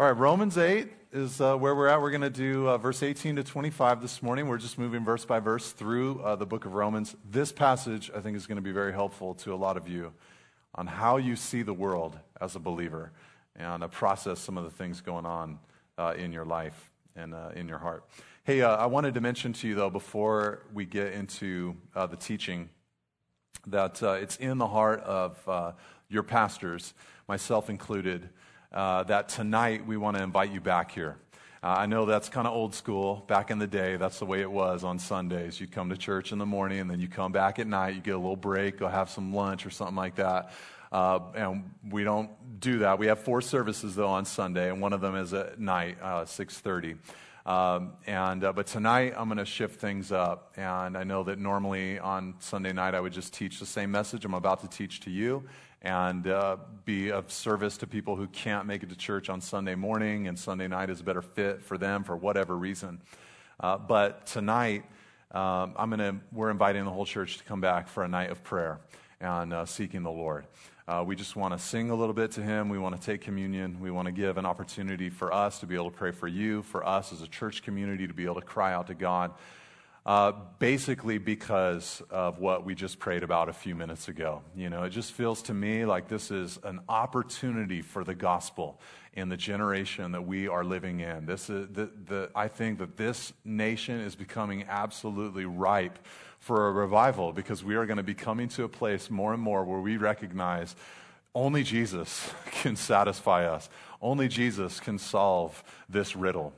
All right, Romans 8 is uh, where we're at. We're going to do uh, verse 18 to 25 this morning. We're just moving verse by verse through uh, the book of Romans. This passage, I think, is going to be very helpful to a lot of you on how you see the world as a believer and uh, process some of the things going on uh, in your life and uh, in your heart. Hey, I wanted to mention to you, though, before we get into the teaching, that it's in the heart of your pastors, myself included uh, that tonight we want to invite you back here. Uh, I know that's kind of old school. Back in the day, that's the way it was on Sundays. You come to church in the morning, and then you come back at night. You get a little break, go have some lunch or something like that. Uh, and we don't do that. We have four services though on Sunday, and one of them is at night, uh, six thirty. Um, and uh, but tonight I'm going to shift things up, and I know that normally on Sunday night I would just teach the same message I'm about to teach to you, and uh, be of service to people who can't make it to church on Sunday morning, and Sunday night is a better fit for them for whatever reason. Uh, but tonight, um, I'm gonna, we're inviting the whole church to come back for a night of prayer and uh, seeking the Lord. Uh, we just want to sing a little bit to Him. We want to take communion. We want to give an opportunity for us to be able to pray for you, for us as a church community to be able to cry out to God uh, basically because of what we just prayed about a few minutes ago. You know, it just feels to me like this is an opportunity for the gospel in the generation that we are living in. This is the, the, I think that this nation is becoming absolutely ripe for a revival because we are going to be coming to a place more and more where we recognize only Jesus can satisfy us. Only Jesus can solve this riddle.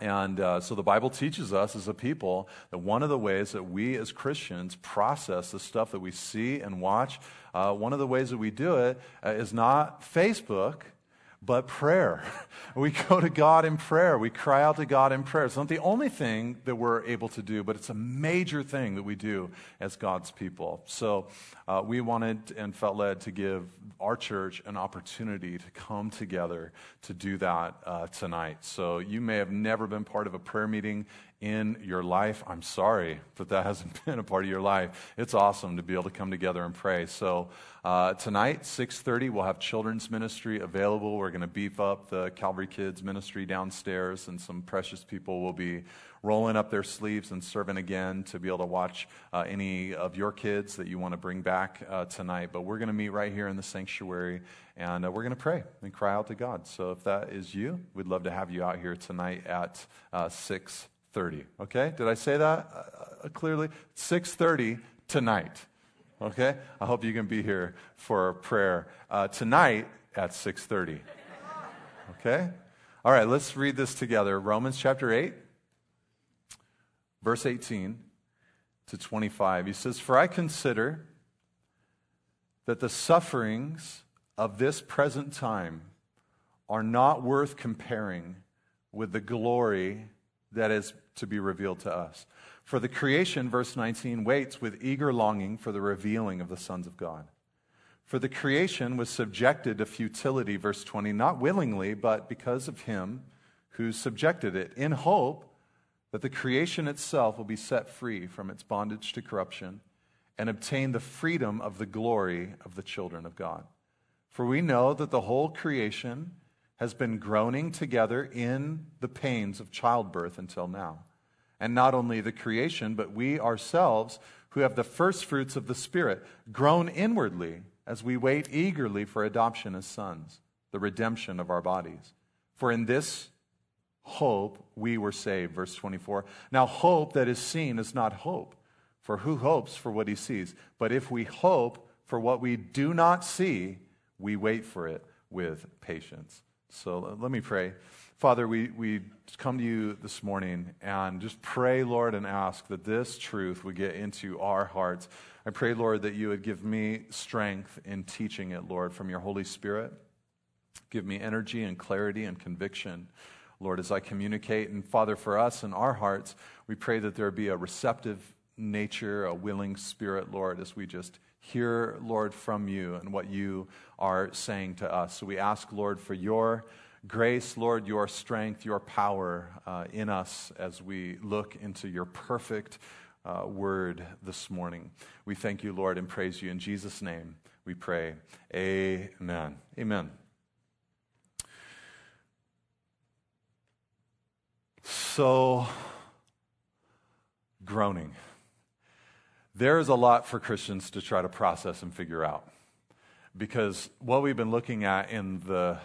And uh, so the Bible teaches us as a people that one of the ways that we as Christians process the stuff that we see and watch, uh, one of the ways that we do it uh, is not Facebook, but prayer. We go to God in prayer. We cry out to God in prayer. It's not the only thing that we're able to do, but it's a major thing that we do as God's people. So uh, we wanted and felt led to give our church an opportunity to come together to do that uh, tonight. So you may have never been part of a prayer meeting in your life. I'm sorry that that hasn't been a part of your life. It's awesome to be able to come together and pray. So uh, tonight, 6:30, we'll have children's ministry available. We're going to beef up the Calvary Kids ministry downstairs, and some precious people will be rolling up their sleeves and serving again to be able to watch uh, any of your kids that you want to bring back uh, tonight. But we're going to meet right here in the sanctuary, and uh, we're going to pray and cry out to God. So if that is you, we'd love to have you out here tonight at uh, 6 6.30 okay? Did i say that uh, uh clearly? 6.30 tonight. Okay? I hope you can be here for a prayer uh, tonight at 6.30 okay? All right let's read this together. Romans chapter 8 verse 18 to 25 he says for i consider that the sufferings of this present time are not worth comparing with the glory that is to be revealed to us. For the creation, verse 19, waits with eager longing for the revealing of the sons of God. For the creation was subjected to futility, verse 20, not willingly, but because of him who subjected it, in hope that the creation itself will be set free from its bondage to corruption and obtain the freedom of the glory of the children of God. For we know that the whole creation has been groaning together in the pains of childbirth until now. And not only the creation, but we ourselves, who have the first fruits of the Spirit, groan inwardly as we wait eagerly for adoption as sons, the redemption of our bodies. For in this hope we were saved. Verse 24. Now, hope that is seen is not hope, for who hopes for what he sees? But if we hope for what we do not see, we wait for it with patience. So let me pray. Father, we, we come to you this morning and just pray, Lord, and ask that this truth would get into our hearts. I pray, Lord, that you would give me strength in teaching it, Lord, from your Holy Spirit. Give me energy and clarity and conviction, Lord, as I communicate. And Father, for us in our hearts, we pray that there be a receptive nature, a willing spirit, Lord, as we just hear, Lord, from you and what you are saying to us. So we ask, Lord, for your grace, Lord, your strength, your power uh, in us as we look into your perfect uh, word this morning. We thank you, Lord, and praise you. In Jesus' name we pray. Amen. Amen. So, groaning. There is a lot for Christians to try to process and figure out. Because what we've been looking at in the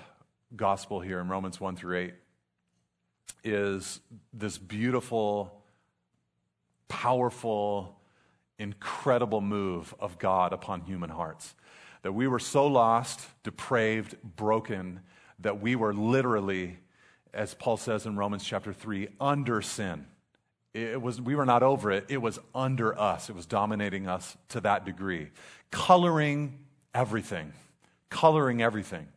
gospel here in Romans 1 through 8 is this beautiful, powerful, incredible move of God upon human hearts. That we were so lost, depraved, broken, that we were literally, as Paul says in Romans chapter 3, under sin. It was, we were not over it, it was under us. It was dominating us to that degree, coloring everything, coloring everything.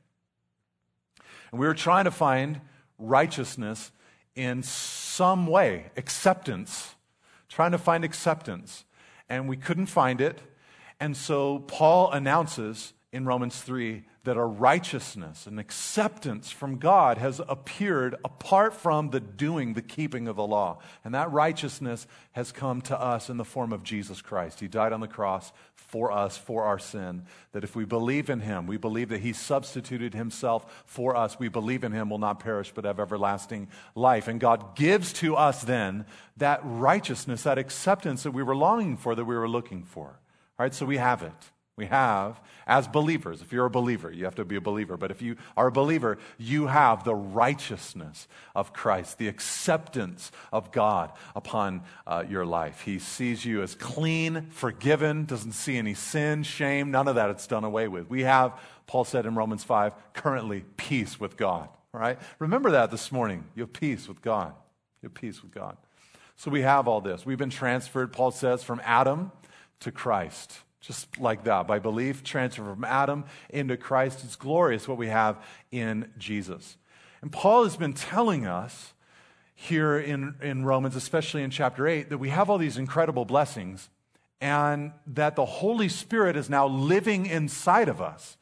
And we were trying to find righteousness in some way, acceptance, trying to find acceptance. And we couldn't find it. And so Paul announces in Romans 3 that a righteousness, an acceptance from God has appeared apart from the doing, the keeping of the law. And that righteousness has come to us in the form of Jesus Christ. He died on the cross for us, for our sin. That if we believe in Him, we believe that He substituted Himself for us, we believe in Him will not perish but have everlasting life. And God gives to us then that righteousness, that acceptance that we were longing for, that we were looking for. All right, so we have it we have as believers. If you're a believer, you have to be a believer. But if you are a believer, you have the righteousness of Christ, the acceptance of God upon uh, your life. He sees you as clean, forgiven, doesn't see any sin, shame, none of that. It's done away with. We have, Paul said in Romans 5, currently peace with God. Right? Remember that this morning. You have peace with God. You have peace with God. So we have all this. We've been transferred, Paul says, from Adam to Christ. Just like that, by belief, transfer from Adam into Christ. It's glorious what we have in Jesus. And Paul has been telling us here in, in Romans, especially in chapter 8, that we have all these incredible blessings and that the Holy Spirit is now living inside of us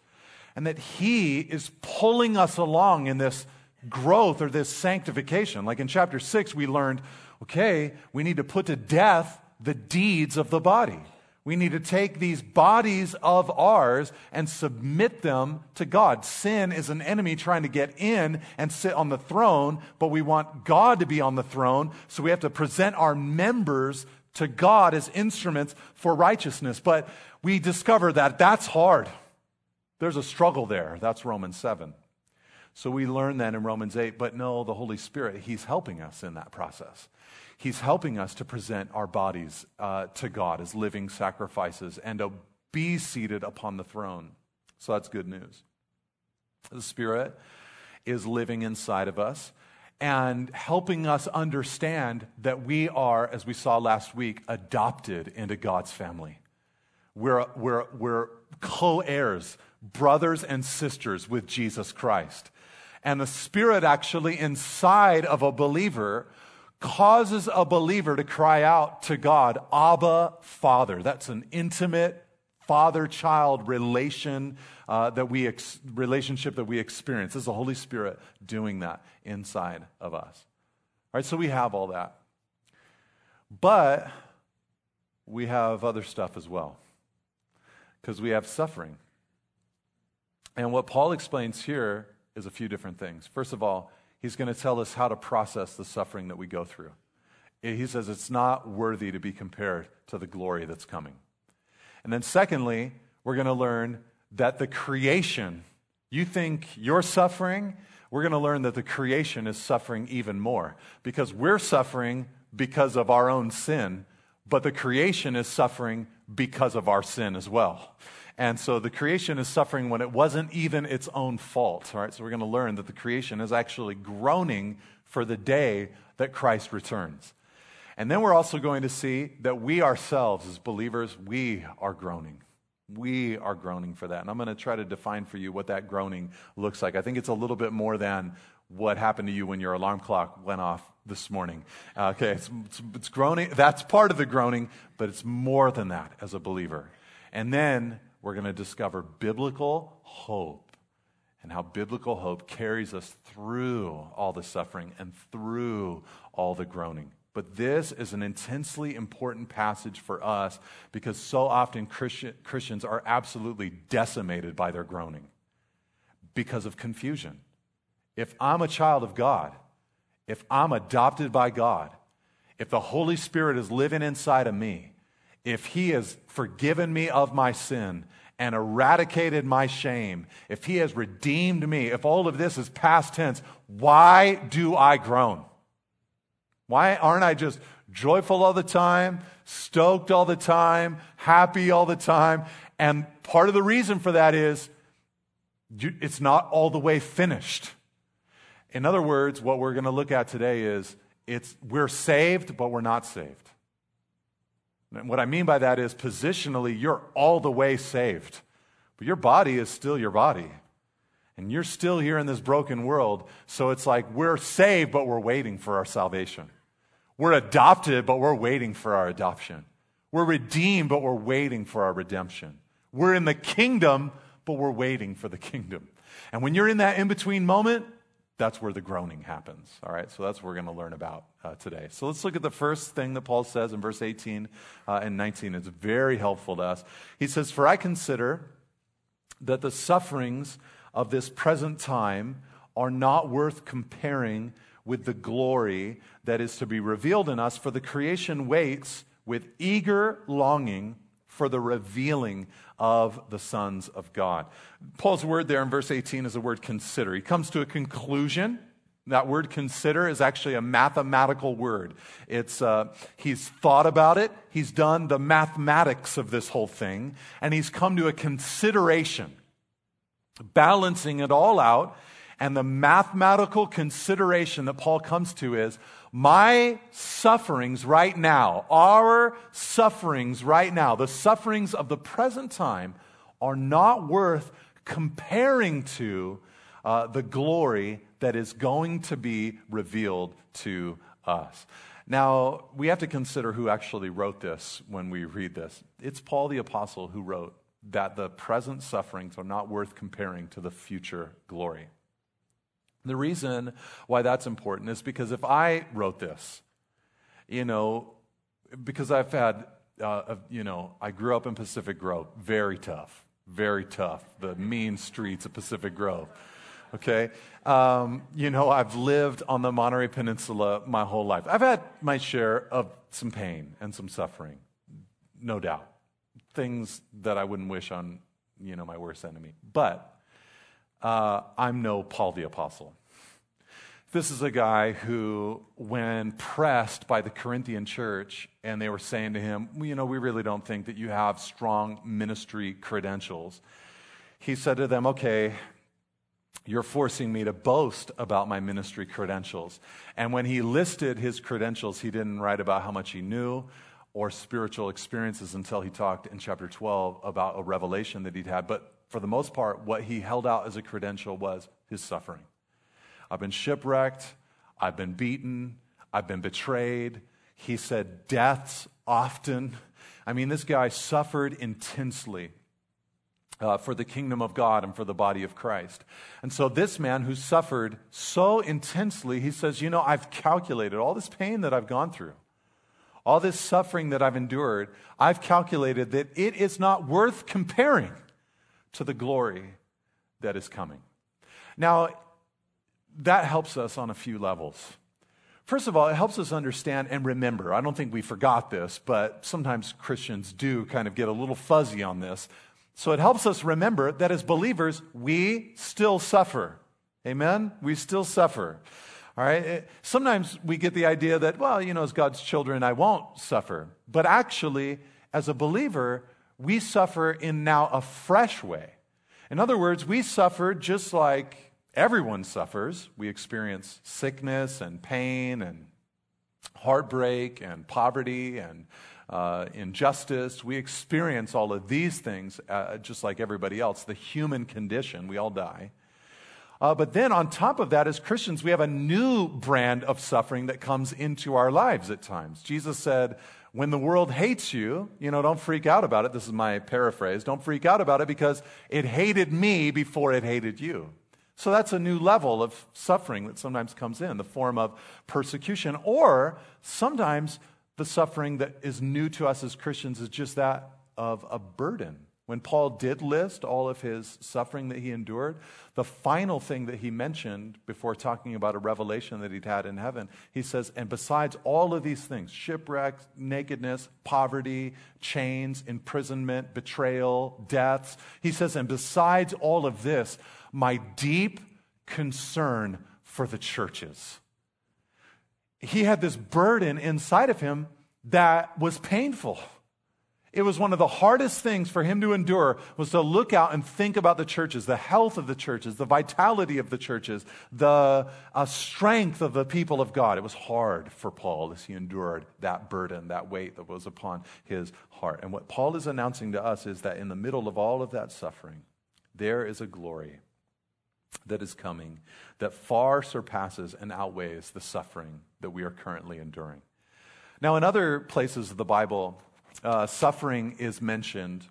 and that He is pulling us along in this growth or this sanctification. Like in chapter 6, we learned okay, we need to put to death the deeds of the body. We need to take these bodies of ours and submit them to God. Sin is an enemy trying to get in and sit on the throne, but we want God to be on the throne, so we have to present our members to God as instruments for righteousness. But we discover that that's hard. There's a struggle there. That's Romans 7. So we learn that in Romans 8, but no, the Holy Spirit, He's helping us in that process. He's helping us to present our bodies uh, to God as living sacrifices and to be seated upon the throne. So that's good news. The Spirit is living inside of us and helping us understand that we are, as we saw last week, adopted into God's family. We're, we're, we're co heirs, brothers and sisters with Jesus Christ. And the Spirit actually inside of a believer causes a believer to cry out to God, Abba, Father. That's an intimate father-child relation uh, that we ex- relationship that we experience. This is the Holy Spirit doing that inside of us. All right, so we have all that, but we have other stuff as well because we have suffering. And what Paul explains here is a few different things. First of all, he's going to tell us how to process the suffering that we go through. He says it's not worthy to be compared to the glory that's coming. And then, secondly, we're going to learn that the creation, you think you're suffering, we're going to learn that the creation is suffering even more because we're suffering because of our own sin, but the creation is suffering because of our sin as well. And so the creation is suffering when it wasn't even its own fault. All right, so we're going to learn that the creation is actually groaning for the day that Christ returns. And then we're also going to see that we ourselves, as believers, we are groaning. We are groaning for that. And I'm going to try to define for you what that groaning looks like. I think it's a little bit more than what happened to you when your alarm clock went off this morning. Uh, okay, it's, it's, it's groaning. That's part of the groaning, but it's more than that as a believer. And then we're going to discover biblical hope and how biblical hope carries us through all the suffering and through all the groaning. But this is an intensely important passage for us because so often Christian, Christians are absolutely decimated by their groaning because of confusion. If I'm a child of God if I'm adopted by God, if the Holy Spirit is living inside of me, if He has forgiven me of my sin and eradicated my shame, if He has redeemed me, if all of this is past tense, why do I groan? Why aren't I just joyful all the time, stoked all the time, happy all the time? And part of the reason for that is it's not all the way finished. In other words, what we're going to look at today is it's, we're saved, but we're not saved. And what I mean by that is positionally, you're all the way saved, but your body is still your body. And you're still here in this broken world. So it's like we're saved, but we're waiting for our salvation. We're adopted, but we're waiting for our adoption. We're redeemed, but we're waiting for our redemption. We're in the kingdom, but we're waiting for the kingdom. And when you're in that in between moment, that's where the groaning happens. All right, so that's what we're going to learn about uh, today. So let's look at the first thing that Paul says in verse 18 uh, and 19. It's very helpful to us. He says, For I consider that the sufferings of this present time are not worth comparing with the glory that is to be revealed in us, for the creation waits with eager longing for the revealing of the sons of God. Paul's word there in verse 18 is the word consider. He comes to a conclusion. That word consider is actually a mathematical word. It's, uh, he's thought about it, he's done the mathematics of this whole thing, and he's come to a consideration, balancing it all out. And the mathematical consideration that Paul comes to is my sufferings right now, our sufferings right now, the sufferings of the present time, are not worth comparing to uh, the glory that is going to be revealed to us. Now, we have to consider who actually wrote this when we read this. It's Paul the Apostle who wrote that the present sufferings are not worth comparing to the future glory. The reason why that's important is because if I wrote this, you know, because I've had, uh, you know, I grew up in Pacific Grove, very tough, very tough, the mean streets of Pacific Grove. Okay? Um, you know, I've lived on the Monterey Peninsula my whole life. I've had my share of some pain and some suffering, no doubt. Things that I wouldn't wish on, you know, my worst enemy. But uh, I'm no Paul the Apostle. This is a guy who, when pressed by the Corinthian church, and they were saying to him, well, You know, we really don't think that you have strong ministry credentials, he said to them, Okay, you're forcing me to boast about my ministry credentials. And when he listed his credentials, he didn't write about how much he knew or spiritual experiences until he talked in chapter 12 about a revelation that he'd had. But for the most part, what he held out as a credential was his suffering. I've been shipwrecked. I've been beaten. I've been betrayed. He said, deaths often. I mean, this guy suffered intensely. Uh, for the kingdom of God and for the body of Christ. And so, this man who suffered so intensely, he says, You know, I've calculated all this pain that I've gone through, all this suffering that I've endured, I've calculated that it is not worth comparing to the glory that is coming. Now, that helps us on a few levels. First of all, it helps us understand and remember. I don't think we forgot this, but sometimes Christians do kind of get a little fuzzy on this. So it helps us remember that as believers, we still suffer. Amen? We still suffer. All right? Eh, sometimes we get the idea that, well, you know, as God's children, I won't suffer. But actually, as a believer, we suffer in now a fresh way. In other words, we suffer just like Everyone suffers. We experience sickness and pain and heartbreak and poverty and uh, injustice. We experience all of these things uh, just like everybody else, the human condition. We all die. Uh, but then on top of that, as Christians, we have a new brand of suffering that comes into our lives at times. Jesus said, when the world hates you, you know, don't freak out about it. This is my paraphrase. Don't freak out about it because it hated me before it hated you. So that's a new level of suffering that sometimes comes in, the form of persecution. Or sometimes the suffering that is new to us as Christians is just that of a burden When Paul did list all of his suffering that he endured, the final thing that he mentioned before talking about a revelation that he'd had in heaven, he says, and besides all of these things shipwreck, nakedness, poverty, chains, imprisonment, betrayal, deaths he says, and besides all of this, my deep concern for the churches. He had this burden inside of him that was painful. It was one of the hardest things for him to endure was to look out and think about the churches, the health of the churches, the vitality of the churches, the uh, strength of the people of God. It was hard for Paul as he endured that burden, that weight that was upon his heart. And what Paul is announcing to us is that in the middle of all of that suffering, there is a glory that is coming that far surpasses and outweighs the suffering that we are currently enduring. Now, in other places of the Bible, uh, suffering is mentioned.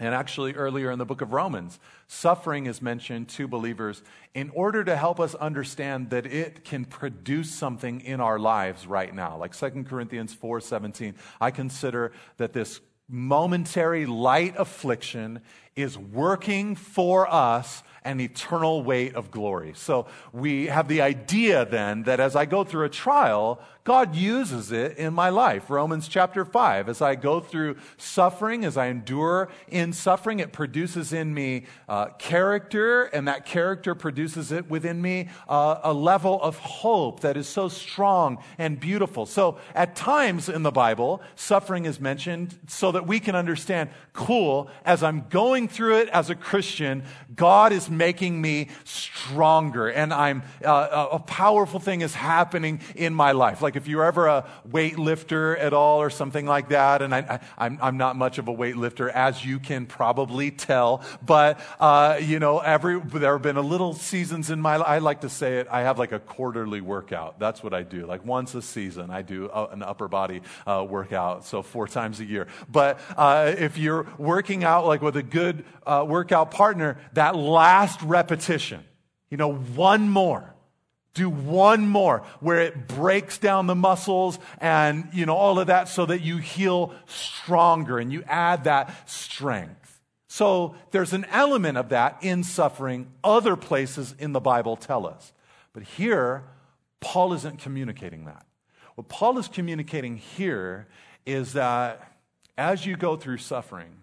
And actually, earlier in the book of Romans, suffering is mentioned to believers in order to help us understand that it can produce something in our lives right now. Like 2 Corinthians 4:17, I consider that this momentary light affliction is working for us an eternal weight of glory. So we have the idea then that as I go through a trial, God uses it in my life. Romans chapter 5. As I go through suffering, as I endure in suffering, it produces in me uh, character, and that character produces it within me uh, a level of hope that is so strong and beautiful. So at times in the Bible, suffering is mentioned so that we can understand cool, as I'm going through it as a Christian, God is making me stronger, and I'm uh, a powerful thing is happening in my life. Like like if you're ever a weightlifter at all or something like that, and I, am not much of a weightlifter, as you can probably tell, but, uh, you know, every, there have been a little seasons in my life, I like to say it, I have like a quarterly workout. That's what I do. Like once a season, I do an upper body uh, workout, so four times a year. But uh, if you're working out like with a good uh, workout partner, that last repetition, you know, one more do one more where it breaks down the muscles and, you know, all of that so that you heal stronger and you add that strength. So there's an element of that in suffering other places in the Bible tell us. But here, Paul isn't communicating that. What Paul is communicating here is that as you go through suffering,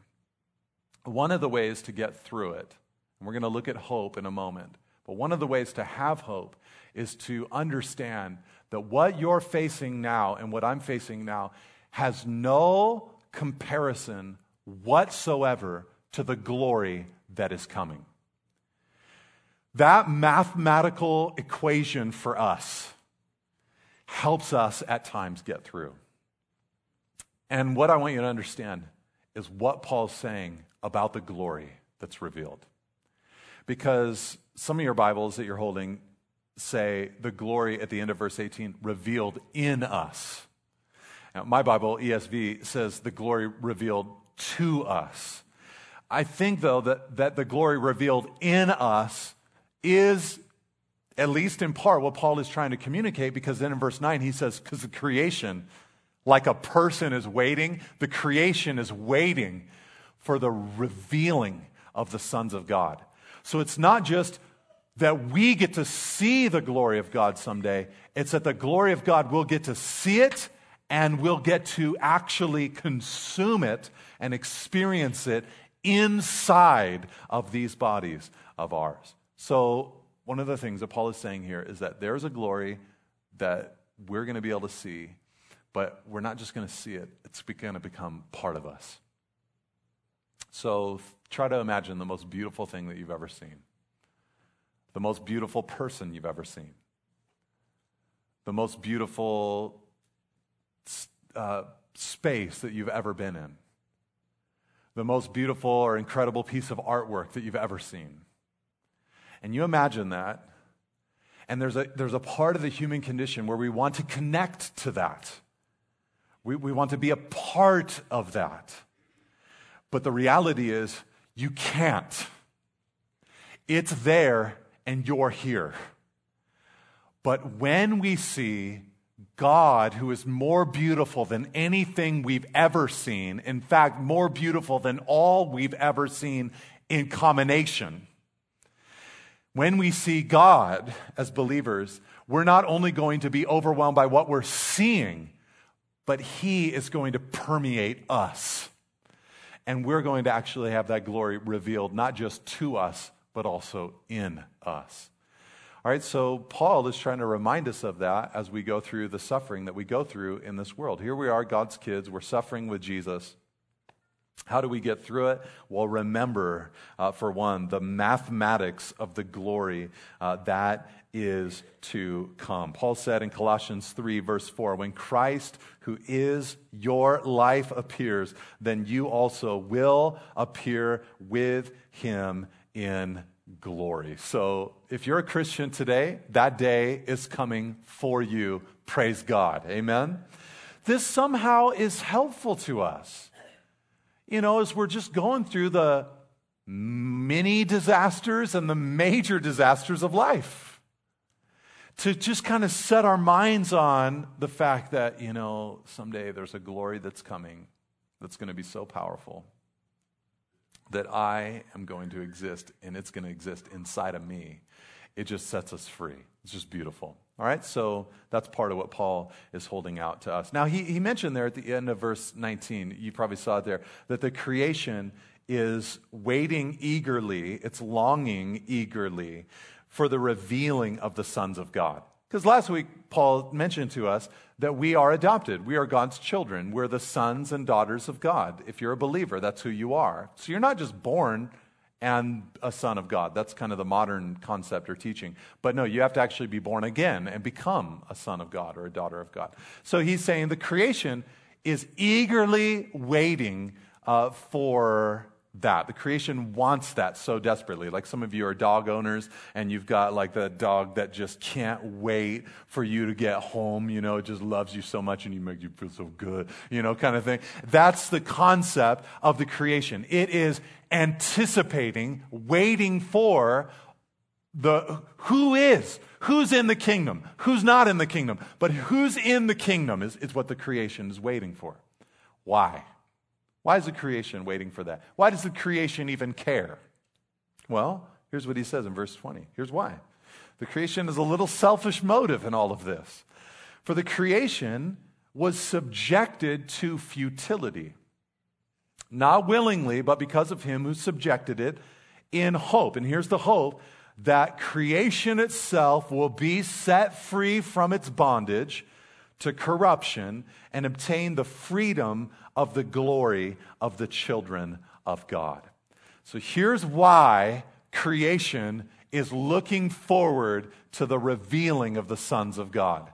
one of the ways to get through it, and we're going to look at hope in a moment, but one of the ways to have hope is to understand that what you're facing now and what I'm facing now has no comparison whatsoever to the glory that is coming. That mathematical equation for us helps us at times get through. And what I want you to understand is what Paul's saying about the glory that's revealed. Because some of your Bibles that you're holding say the glory at the end of verse 18 revealed in us. Now, my Bible, ESV, says the glory revealed to us. I think, though, that, that the glory revealed in us is, at least in part, what Paul is trying to communicate, because then in verse 9 he says, because the creation, like a person is waiting, the creation is waiting for the revealing of the sons of God. So it's not just that we get to see the glory of God someday. It's that the glory of God, we'll get to see it and we'll get to actually consume it and experience it inside of these bodies of ours. So, one of the things that Paul is saying here is that there's a glory that we're going to be able to see, but we're not just going to see it, it's going to become part of us. So, try to imagine the most beautiful thing that you've ever seen the most beautiful person you've ever seen, the most beautiful uh, space that you've ever been in, the most beautiful or incredible piece of artwork that you've ever seen. And you imagine that, and there's a, there's a part of the human condition where we want to connect to that. We, we want to be a part of that. But the reality is, you can't. It's there and you're here. But when we see God, who is more beautiful than anything we've ever seen, in fact, more beautiful than all we've ever seen in combination. When we see God as believers, we're not only going to be overwhelmed by what we're seeing, but He is going to permeate us. And we're going to actually have that glory revealed not just to us, but also in us. All right, so Paul is trying to remind us of that as we go through the suffering that we go through in this world. Here we are, God's kids, we're suffering with Jesus. How do we get through it? Well, remember, uh, for one, the mathematics of the glory uh, that is to come. Paul said in Colossians 3, verse 4, when Christ, who is your life, appears, then you also will appear with him in glory. So if you're a Christian today, that day is coming for you. Praise God. Amen. This somehow is helpful to us you know, as we're just going through the mini disasters and the major disasters of life. To just kind of set our minds on the fact that, you know, someday there's a glory that's coming that's going to be so powerful that I am going to exist and it's going to exist inside of me. It just sets us free. It's just beautiful. All right, so that's part of what Paul is holding out to us. Now, he, he mentioned there at the end of verse 19, you probably saw it there, that the creation is waiting eagerly, it's longing eagerly for the revealing of the sons of God. Because last week, Paul mentioned to us that we are adopted. We are God's children. We're the sons and daughters of God. If you're a believer, that's who you are. So you're not just born and a son of God. That's kind of the modern concept or teaching. But no, you have to actually be born again and become a son of God or a daughter of God. So he's saying the creation is eagerly waiting uh, for that. The creation wants that so desperately. Like some of you are dog owners and you've got like the dog that just can't wait for you to get home, you know, it just loves you so much and you make you feel so good, you know, kind of thing. That's the concept of the creation. It is anticipating, waiting for the who is, who's in the kingdom, who's not in the kingdom, but who's in the kingdom is, is what the creation is waiting for. Why? Why is the creation waiting for that? Why does the creation even care? Well, here's what he says in verse 20. Here's why. The creation is a little selfish motive in all of this. For the creation was subjected to futility, not willingly, but because of him who subjected it in hope. And here's the hope that creation itself will be set free from its bondage to corruption and obtain the freedom of the glory of the children of God. So here's why creation is looking forward to the revealing of the sons of God.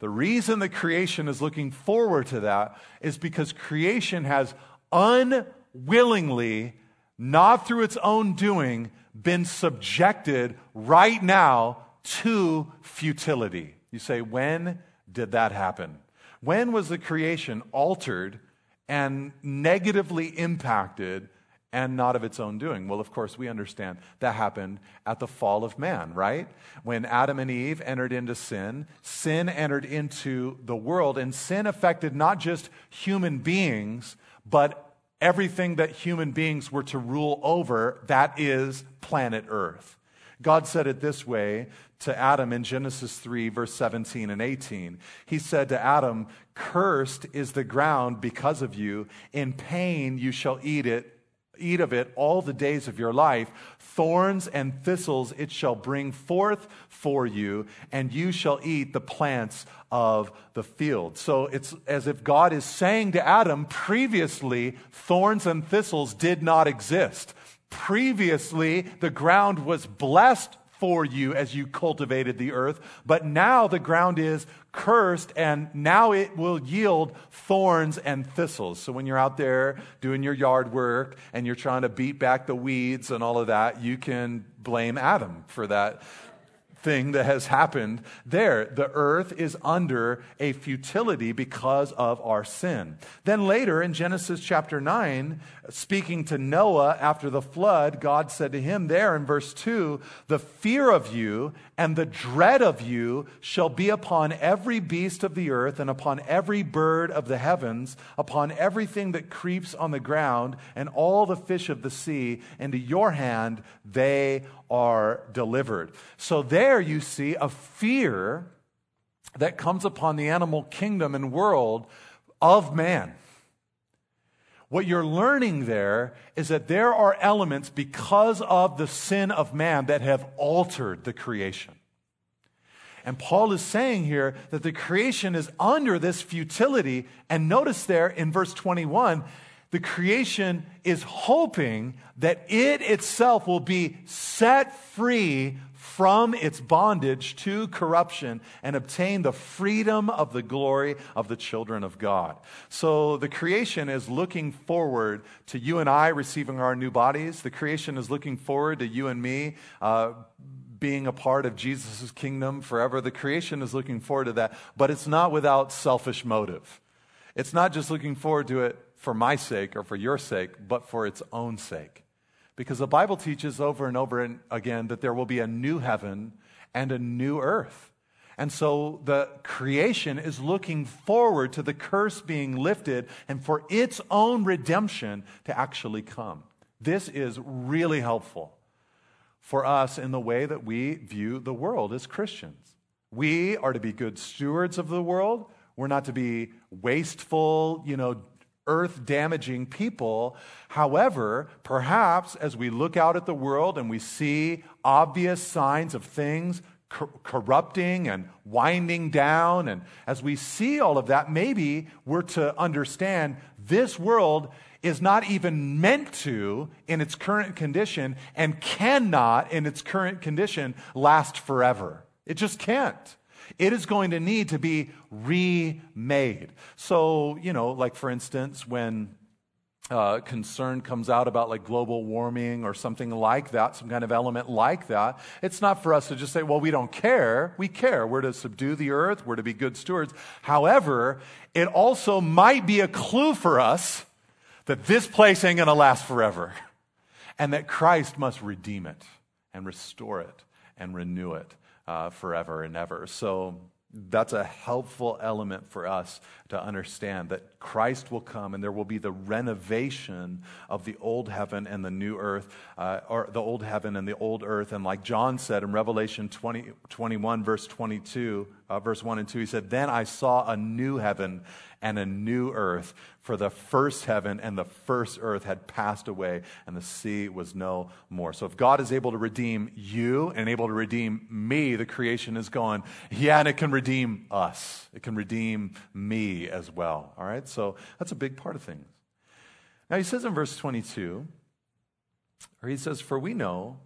The reason the creation is looking forward to that is because creation has unwillingly, not through its own doing, been subjected right now to futility. You say, when did that happen? When was the creation altered and negatively impacted and not of its own doing. Well, of course, we understand that happened at the fall of man, right? When Adam and Eve entered into sin, sin entered into the world, and sin affected not just human beings, but everything that human beings were to rule over, that is planet Earth. God said it this way to Adam in Genesis 3, verse 17 and 18. He said to Adam, Cursed is the ground because of you. In pain you shall eat it. Eat of it all the days of your life. Thorns and thistles it shall bring forth for you, and you shall eat the plants of the field. So it's as if God is saying to Adam, previously, thorns and thistles did not exist. Previously, the ground was blessed for you as you cultivated the earth, but now the ground is cursed and now it will yield thorns and thistles. So when you're out there doing your yard work and you're trying to beat back the weeds and all of that, you can blame Adam for that thing that has happened there. The earth is under a futility because of our sin. Then later in Genesis chapter 9, speaking to Noah after the flood, God said to him there in verse 2 The fear of you and the dread of you shall be upon every beast of the earth and upon every bird of the heavens, upon everything that creeps on the ground, and all the fish of the sea. Into your hand they are delivered. So there you see a fear that comes upon the animal kingdom and world of man. What you're learning there is that there are elements because of the sin of man that have altered the creation. And Paul is saying here that the creation is under this futility. And notice there in verse 21, the creation is hoping that it itself will be set free from its bondage to corruption and obtain the freedom of the glory of the children of God. So the creation is looking forward to you and I receiving our new bodies. The creation is looking forward to you and me. Uh, being a part of Jesus' kingdom forever. The creation is looking forward to that, but it's not without selfish motive. It's not just looking forward to it for my sake or for your sake, but for its own sake. Because the Bible teaches over and over again that there will be a new heaven and a new earth. And so the creation is looking forward to the curse being lifted and for its own redemption to actually come. This is really helpful for us in the way that we view the world as Christians. We are to be good stewards of the world. We're not to be wasteful, you know, earth damaging people. However, perhaps as we look out at the world and we see obvious signs of things corrupting and winding down, and as we see all of that, maybe we're to understand this world is not even meant to, in its current condition, and cannot, in its current condition, last forever. It just can't. It is going to need to be remade. So, you know, like for instance, when uh, concern comes out about like global warming or something like that, some kind of element like that, it's not for us to just say, well, we don't care. We care. We're to subdue the earth, we're to be good stewards. However, it also might be a clue for us that this place ain't going to last forever and that Christ must redeem it and restore it and renew it uh, forever and ever. So that's a helpful element for us to understand that Christ will come and there will be the renovation of the old heaven and the new earth, uh, or the old heaven and the old earth. And like John said in Revelation 20, 21, verse 22, uh, verse 1 and 2, he said, Then I saw a new heaven and a new earth, for the first heaven and the first earth had passed away, and the sea was no more. So if God is able to redeem you and able to redeem me, the creation is going, yeah, and it can redeem us. It can redeem me as well. All right? So that's a big part of things. Now he says in verse 22, or he says, For we know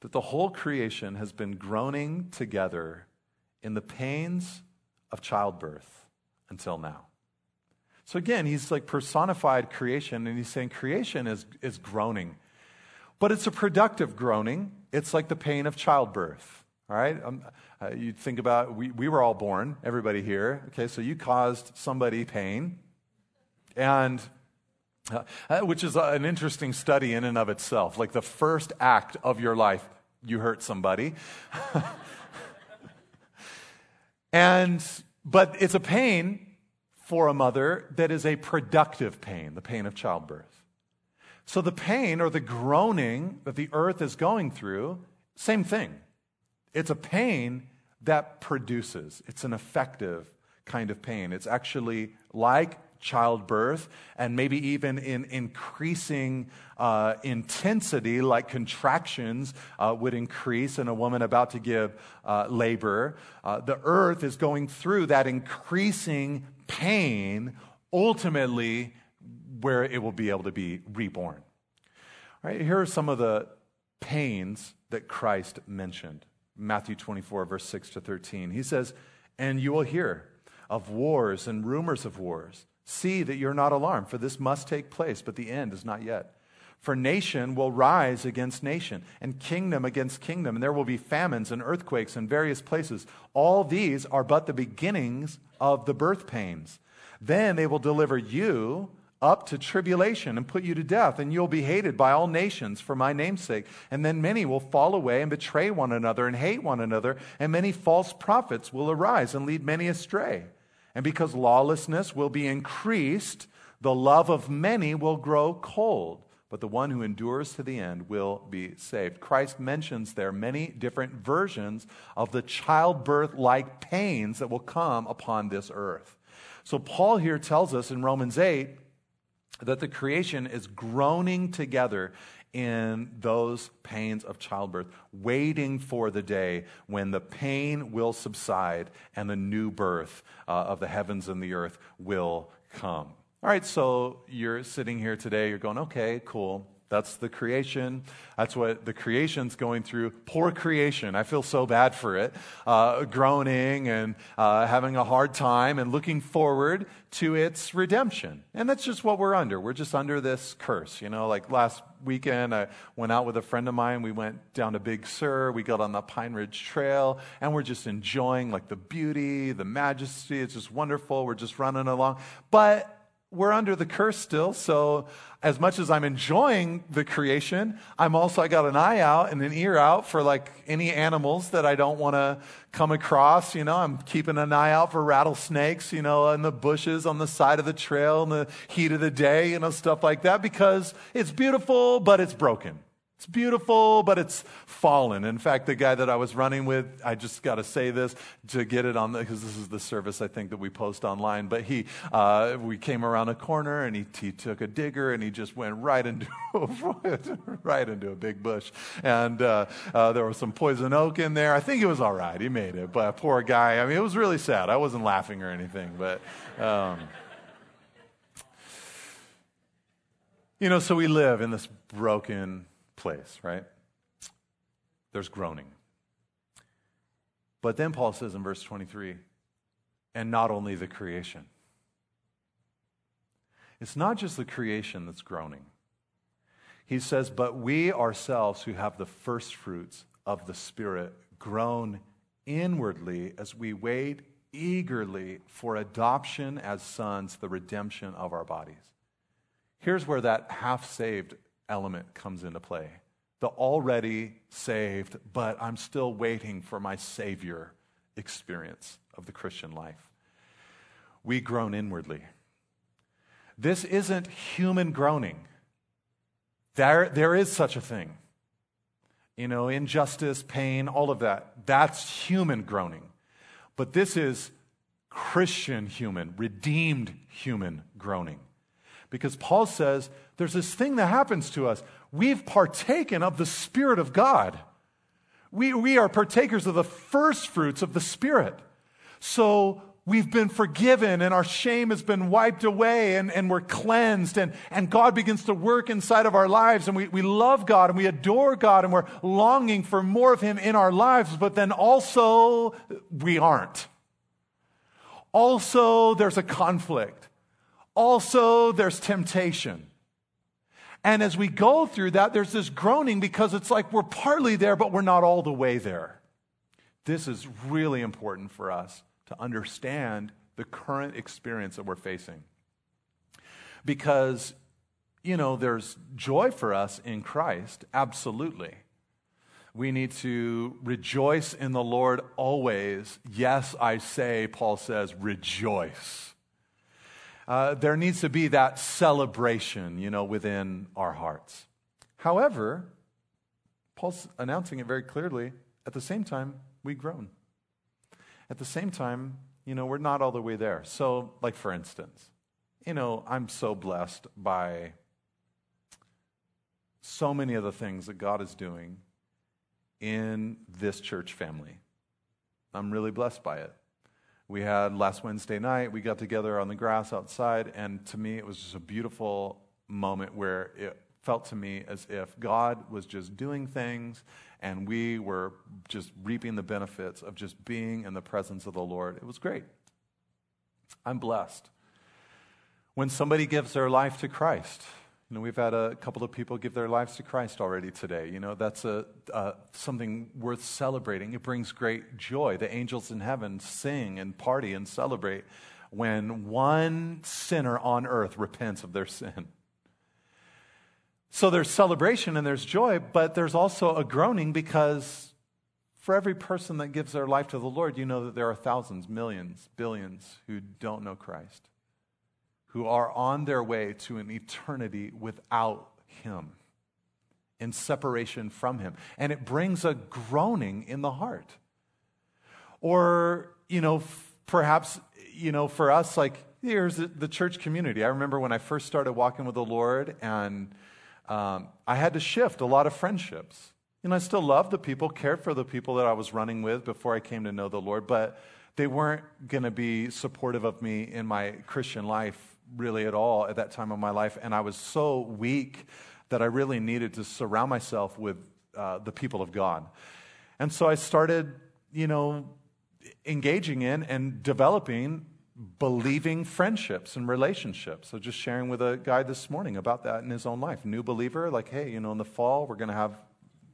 that the whole creation has been groaning together in the pains of childbirth until now. So again, he's like personified creation, and he's saying creation is, is groaning. But it's a productive groaning. It's like the pain of childbirth. All right? Um, uh, you think about, we, we were all born, everybody here. Okay, so you caused somebody pain. And uh, uh which is an interesting study in and of itself. Like the first act of your life, you hurt somebody. and, but it's a pain for a mother that is a productive pain, the pain of childbirth. So the pain or the groaning that the earth is going through, same thing. It's a pain that produces, it's an effective kind of pain. It's actually like childbirth and maybe even in increasing uh, intensity, like contractions uh, would increase in a woman about to give uh, labor. Uh, the earth is going through that increasing pain, ultimately where it will be able to be reborn. All right, here are some of the pains that Christ mentioned. Matthew 24, verse 6 to 13. He says, And you will hear of wars and rumors of wars. See that you're not alarmed, for this must take place, but the end is not yet. For nation will rise against nation, and kingdom against kingdom, and there will be famines and earthquakes in various places. All these are but the beginnings of the birth pains. Then they will deliver you up to tribulation and put you to death, and you'll be hated by all nations for my name's sake. And then many will fall away and betray one another and hate one another, and many false prophets will arise and lead many astray. And because lawlessness will be increased, the love of many will grow cold but the one who endures to the end will be saved. Christ mentions there many different versions of the childbirth like pains that will come upon this earth. So, Paul here tells us in Romans 8 that the creation is groaning together in those pains of childbirth, waiting for the day when the pain will subside and the new birth uh, of the heavens and the earth will come. All right, so you're sitting here today, you're going, okay, cool. That's the creation. That's what the creation's going through. Poor creation. I feel so bad for it. Uh, groaning and uh, having a hard time and looking forward to its redemption. And that's just what we're under. We're just under this curse. You know, like last weekend, I went out with a friend of mine. We went down to Big Sur. We got on the Pine Ridge Trail and we're just enjoying like the beauty, the majesty. It's just wonderful. We're just running along. But we're under the curse still. So, as much as I'm enjoying the creation, I'm also, I got an eye out and an ear out for like any animals that I don't want to come across. You know, I'm keeping an eye out for rattlesnakes, you know, in the bushes on the side of the trail in the heat of the day, you know, stuff like that because it's beautiful, but it's broken. It's beautiful, but it's fallen. In fact, the guy that I was running with, I just got to say this to get it on because this is the service I think that we post online. But he, uh, we came around a corner and he, he took a digger and he just went right into right into a big bush. And uh, uh, there was some poison oak in there. I think it was all right. He made it, but poor guy. I mean, it was really sad. I wasn't laughing or anything, but. Um, you know, so we live in this broken place, right? There's groaning. But then Paul says in verse 23, and not only the creation. It's not just the creation that's groaning. He says, but we ourselves who have the first fruits of the Spirit groan inwardly as we wait eagerly for adoption as sons, the redemption of our bodies. Here's where that half saved element comes into play. The already saved, but I'm still waiting for my Savior experience of the Christian life. We groan inwardly. This isn't human groaning. There, there is such a thing. You know, injustice, pain, all of that. That's human groaning. But this is Christian human, redeemed human groaning. Because Paul says there's this thing that happens to us. We've partaken of the Spirit of God. We, we are partakers of the first fruits of the Spirit. So we've been forgiven and our shame has been wiped away and, and we're cleansed and, and God begins to work inside of our lives and we, we love God and we adore God and we're longing for more of Him in our lives, but then also we aren't. Also, there's a conflict. Also, there's temptation. And as we go through that, there's this groaning because it's like we're partly there, but we're not all the way there. This is really important for us to understand the current experience that we're facing. Because, you know, there's joy for us in Christ, absolutely. We need to rejoice in the Lord always. Yes, I say, Paul says, rejoice uh, there needs to be that celebration, you know, within our hearts. However, Paul's announcing it very clearly. At the same time, we groan. At the same time, you know, we're not all the way there. So, like for instance, you know, I'm so blessed by so many of the things that God is doing in this church family. I'm really blessed by it we had last Wednesday night, we got together on the grass outside, and to me, it was just a beautiful moment where it felt to me as if God was just doing things and we were just reaping the benefits of just being in the presence of the Lord. It was great. I'm blessed. When somebody gives their life to Christ, You know, we've had a couple of people give their lives to Christ already today. You know, that's a, something worth celebrating. It brings great joy. The angels in heaven sing and party and celebrate when one sinner on earth repents of their sin. So there's celebration and there's joy, but there's also a groaning because for every person that gives their life to the Lord, you know that there are thousands, millions, billions who don't know Christ who are on their way to an eternity without Him, in separation from Him. And it brings a groaning in the heart. Or, you know, f- perhaps, you know, for us, like, here's the church community. I remember when I first started walking with the Lord, and um, I had to shift a lot of friendships. You know, I still loved the people, cared for the people that I was running with before I came to know the Lord, but they weren't going to be supportive of me in my Christian life really at all at that time of my life. And I was so weak that I really needed to surround myself with uh, the people of God. And so I started, you know, engaging in and developing believing friendships and relationships. So just sharing with a guy this morning about that in his own life. New believer, like, hey, you know, in the fall, we're going to have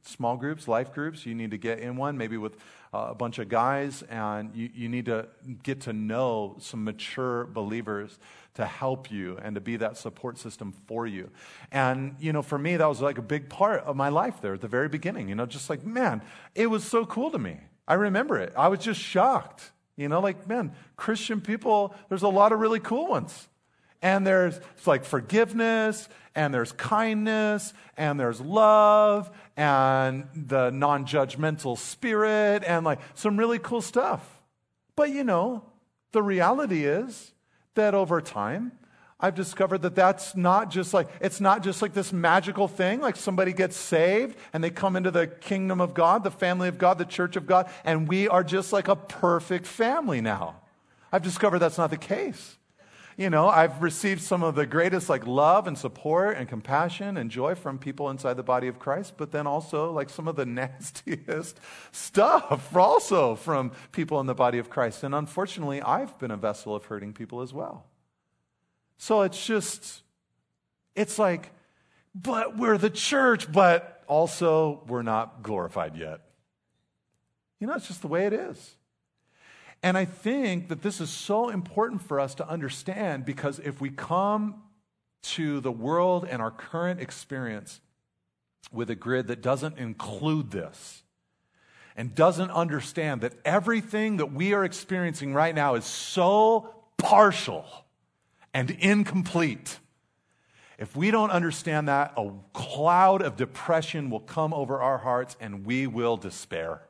small groups, life groups. You need to get in one, maybe with uh, a bunch of guys, and you, you need to get to know some mature believers to help you and to be that support system for you. And, you know, for me, that was like a big part of my life there at the very beginning. You know, just like, man, it was so cool to me. I remember it. I was just shocked. You know, like, man, Christian people, there's a lot of really cool ones. And there's like forgiveness, and there's kindness, and there's love, and the non judgmental spirit, and like some really cool stuff. But you know, the reality is, that over time, I've discovered that that's not just like, it's not just like this magical thing, like somebody gets saved and they come into the kingdom of God, the family of God, the church of God, and we are just like a perfect family now. I've discovered that's not the case. You know, I've received some of the greatest like love and support and compassion and joy from people inside the body of Christ, but then also like some of the nastiest stuff also from people in the body of Christ. And unfortunately, I've been a vessel of hurting people as well. So it's just, it's like, but we're the church, but also we're not glorified yet. You know, it's just the way it is. And I think that this is so important for us to understand because if we come to the world and our current experience with a grid that doesn't include this and doesn't understand that everything that we are experiencing right now is so partial and incomplete. If we don't understand that, a cloud of depression will come over our hearts and we will despair.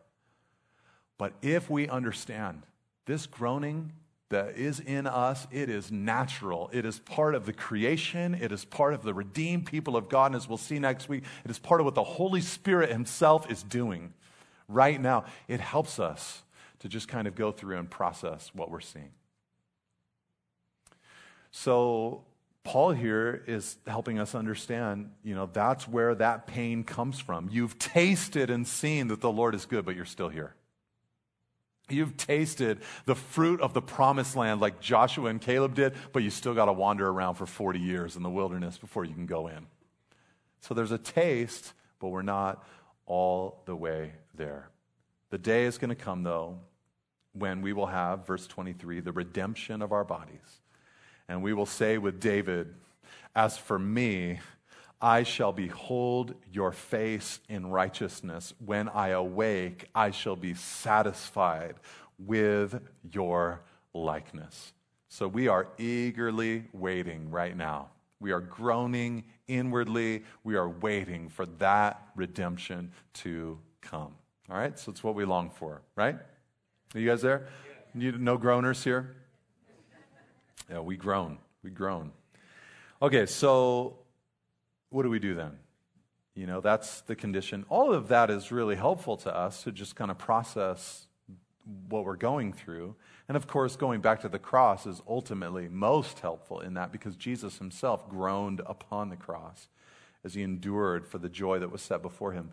But if we understand this groaning that is in us, it is natural. It is part of the creation. It is part of the redeemed people of God. And as we'll see next week, it is part of what the Holy Spirit Himself is doing right now. It helps us to just kind of go through and process what we're seeing. So, Paul here is helping us understand, you know, that's where that pain comes from. You've tasted and seen that the Lord is good, but you're still here. You've tasted the fruit of the promised land like Joshua and Caleb did, but you still got to wander around for 40 years in the wilderness before you can go in. So there's a taste, but we're not all the way there. The day is going to come, though, when we will have, verse 23, the redemption of our bodies. And we will say with David, As for me, I shall behold your face in righteousness. When I awake, I shall be satisfied with your likeness. So we are eagerly waiting right now. We are groaning inwardly. We are waiting for that redemption to come. All right? So it's what we long for, right? Are you guys there? Need no groaners here? Yeah, we groan. We groan. Okay, so what do we do then? You know, that's the condition. All of that is really helpful to us to just kind of process what we're going through. And of course, going back to the cross is ultimately most helpful in that because Jesus himself groaned upon the cross as he endured for the joy that was set before him.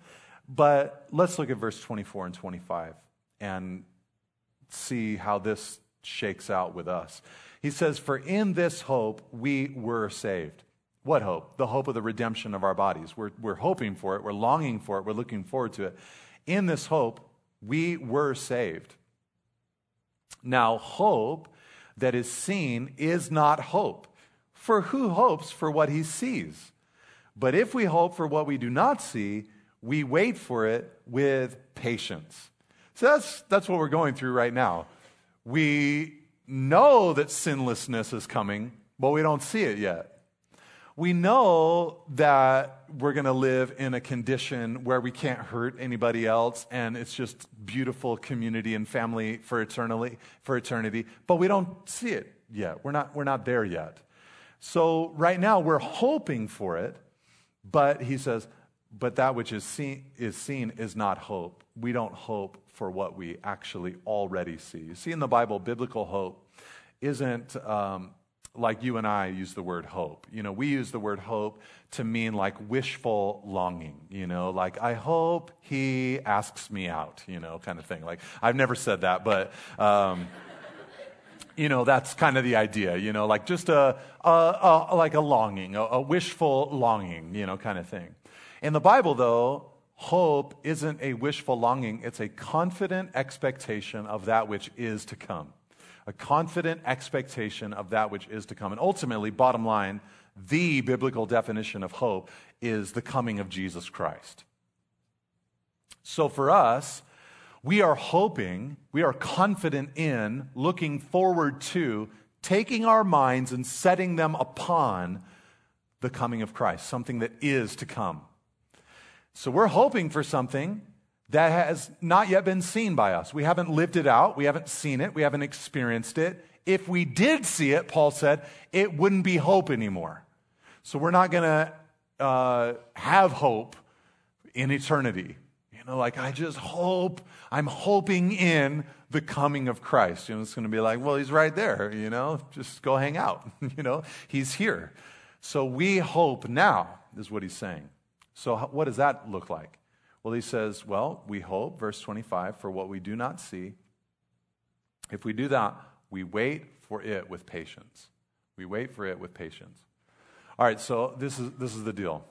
But let's look at verse 24 and 25 and see how this shakes out with us. He says, For in this hope we were saved. What hope? The hope of the redemption of our bodies. We're, we're hoping for it, we're longing for it, we're looking forward to it. In this hope, we were saved. Now, hope that is seen is not hope. For who hopes for what he sees? But if we hope for what we do not see, we wait for it with patience. So that's, that's what we're going through right now. We know that sinlessness is coming, but we don't see it yet. We know that we're going to live in a condition where we can't hurt anybody else and it's just beautiful community and family for eternally for eternity, but we don't see it yet. We're not we're not there yet. So right now we're hoping for it, but he says, but that which is seen is seen is not hope. We don't hope for what we actually already see. You see in the Bible biblical hope isn't um, like you and I use the word hope. You know, we use the word hope to mean like wishful longing, you know, like I hope he asks me out, you know, kind of thing. Like I've never said that, but, um, you know, that's kind of the idea, you know, like just a, a, a like a longing, a, a wishful longing, you know, kind of thing. In the Bible, though, hope isn't a wishful longing, it's a confident expectation of that which is to come a confident expectation of that which is to come. And ultimately, bottom line, the biblical definition of hope is the coming of Jesus Christ. So for us, we are hoping, we are confident in, looking forward to, taking our minds and setting them upon the coming of Christ, something that is to come. So we're hoping for something that has not yet been seen by us. We haven't lived it out, we haven't seen it, we haven't experienced it. If we did see it, Paul said, it wouldn't be hope anymore. So we're not going to uh, have hope in eternity. You know, like I just hope, I'm hoping in the coming of Christ. You know, it's going to be like, well, he's right there, you know, just go hang out. you know, he's here. So we hope now, is what he's saying. So, what does that look like? Well, he says, Well, we hope, verse 25, for what we do not see. If we do that, we wait for it with patience. We wait for it with patience. All right, so this is, this is the deal.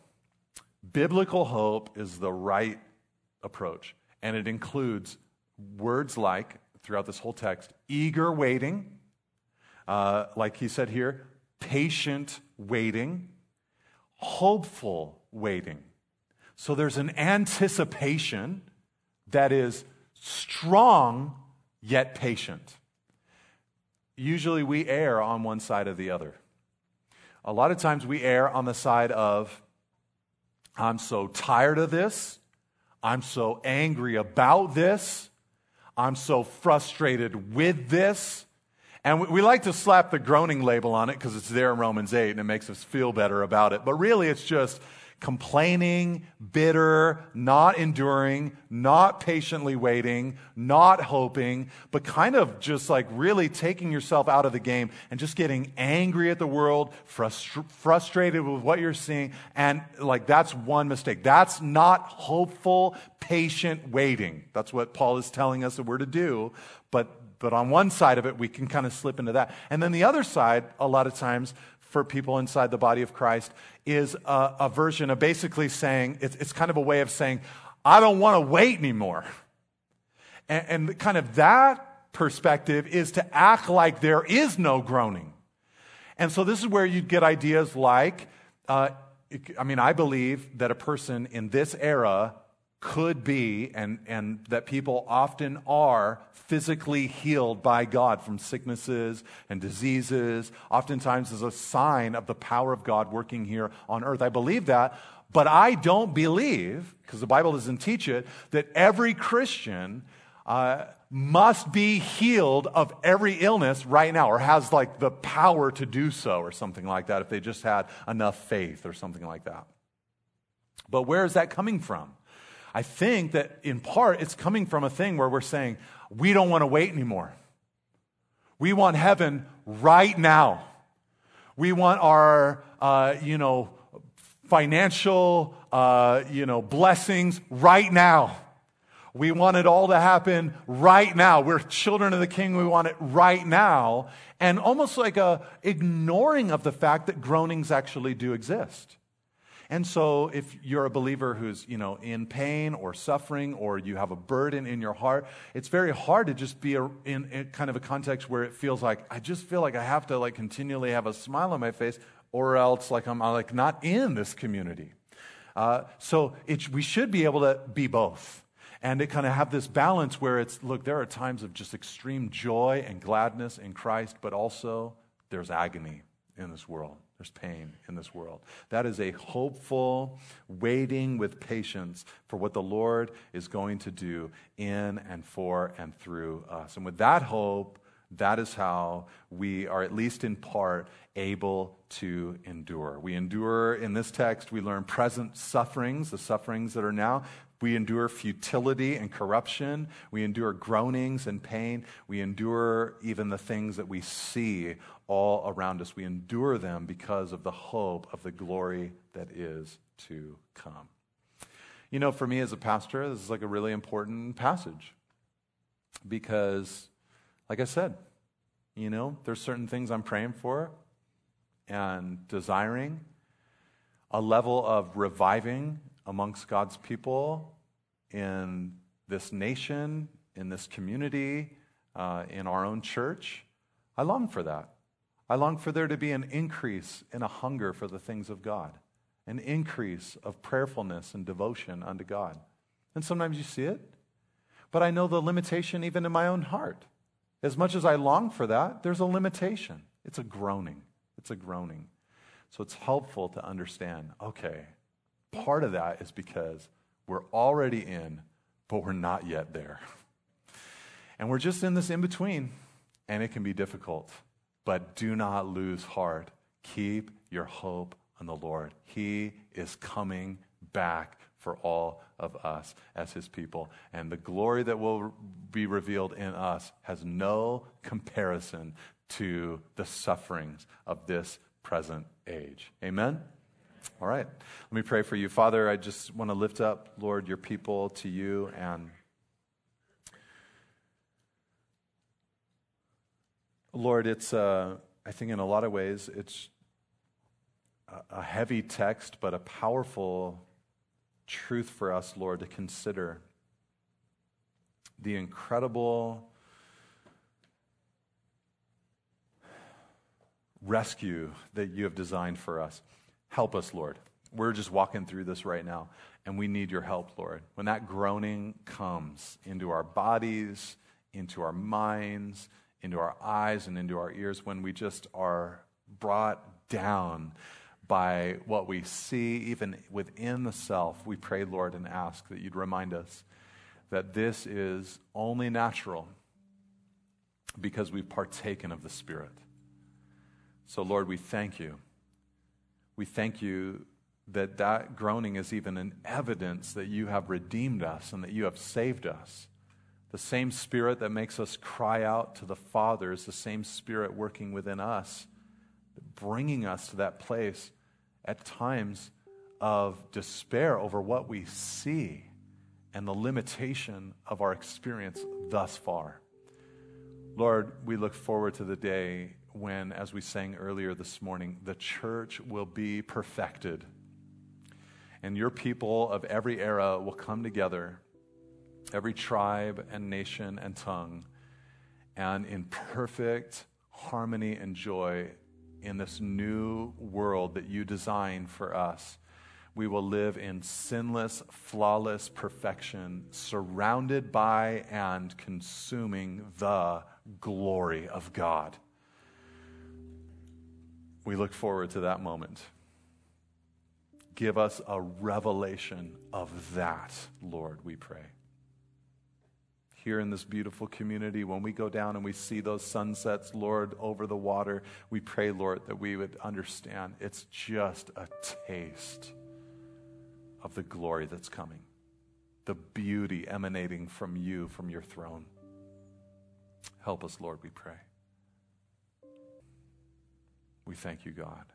Biblical hope is the right approach, and it includes words like, throughout this whole text, eager waiting, uh, like he said here, patient waiting, hopeful waiting. So there's an anticipation that is strong yet patient. Usually we err on one side or the other. A lot of times we err on the side of, I'm so tired of this. I'm so angry about this. I'm so frustrated with this. And we, like to slap the groaning label on it because it's there in Romans 8 and it makes us feel better about it. But really, it's just complaining, bitter, not enduring, not patiently waiting, not hoping, but kind of just like really taking yourself out of the game and just getting angry at the world, frustr- frustrated with what you're seeing. And like that's one mistake. That's not hopeful, patient waiting. That's what Paul is telling us that we're to do. But but on one side of it, we can kind of slip into that. And then the other side, a lot of times, for people inside the body of Christ is a, a version of basically saying, it's, it's, kind of a way of saying, I don't want to wait anymore. And, and kind of that perspective is to act like there is no groaning. And so this is where you get ideas like, uh, I mean, I believe that a person in this era could be, and, and that people often are, physically healed by God from sicknesses and diseases, oftentimes as a sign of the power of God working here on earth. I believe that, but I don't believe, because the Bible doesn't teach it, that every Christian uh, must be healed of every illness right now or has like the power to do so or something like that if they just had enough faith or something like that. But where is that coming from? I think that in part it's coming from a thing where we're saying, we don't want to wait anymore. We want heaven right now. We want our, uh, you know, financial, uh, you know, blessings right now. We want it all to happen right now. We're children of the king. We want it right now. And almost like a ignoring of the fact that groanings actually do exist. And so if you're a believer who's, you know, in pain or suffering or you have a burden in your heart, it's very hard to just be a, in, in kind of a context where it feels like I just feel like I have to like continually have a smile on my face or else like I'm like not in this community. Uh, so we should be able to be both. And it kind of have this balance where it's, look, there are times of just extreme joy and gladness in Christ, but also there's agony in this world. There's pain in this world. That is a hopeful waiting with patience for what the Lord is going to do in and for and through us. And with that hope, that is how we are, at least in part, able to endure. We endure in this text, we learn present sufferings, the sufferings that are now. We endure futility and corruption. We endure groanings and pain. We endure even the things that we see all around us. We endure them because of the hope of the glory that is to come. You know, for me as a pastor, this is like a really important passage because, like I said, you know, there's certain things I'm praying for and desiring a level of reviving amongst God's people in this nation, in this community, uh, in our own church. I long for that. I long for there to be an increase in a hunger for the things of God, an increase of prayerfulness and devotion unto God. And sometimes you see it, but I know the limitation even in my own heart. As much as I long for that, there's a limitation. It's a groaning. It's a groaning. So it's helpful to understand okay, part of that is because we're already in, but we're not yet there. And we're just in this in between, and it can be difficult. But do not lose heart. Keep your hope on the Lord. He is coming back for all of us as his people. And the glory that will be revealed in us has no comparison to the sufferings of this present age. Amen? All right. Let me pray for you. Father, I just want to lift up, Lord, your people to you and Lord, it's, uh, I think in a lot of ways, it's a heavy text, but a powerful truth for us, Lord, to consider. The incredible rescue that you have designed for us. Help us, Lord. We're just walking through this right now, and we need your help, Lord. When that groaning comes into our bodies, into our minds, into our eyes and into our ears when we just are brought down by what we see, even within the self. We pray, Lord, and ask that you'd remind us that this is only natural because we've partaken of the Spirit. So, Lord, we thank you. We thank you that that groaning is even an evidence that you have redeemed us and that you have saved us. The same Spirit that makes us cry out to the Father is the same Spirit working within us, bringing us to that place at times of despair over what we see and the limitation of our experience thus far. Lord, we look forward to the day when, as we sang earlier this morning, the church will be perfected. And your people of every era will come together every tribe and nation and tongue, and in perfect harmony and joy in this new world that you design for us. We will live in sinless, flawless perfection, surrounded by and consuming the glory of God. We look forward to that moment. Give us a revelation of that, Lord, we pray here in this beautiful community, when we go down and we see those sunsets, Lord, over the water, we pray, Lord, that we would understand it's just a taste of the glory that's coming, the beauty emanating from you, from your throne. Help us, Lord, we pray. We thank you, God.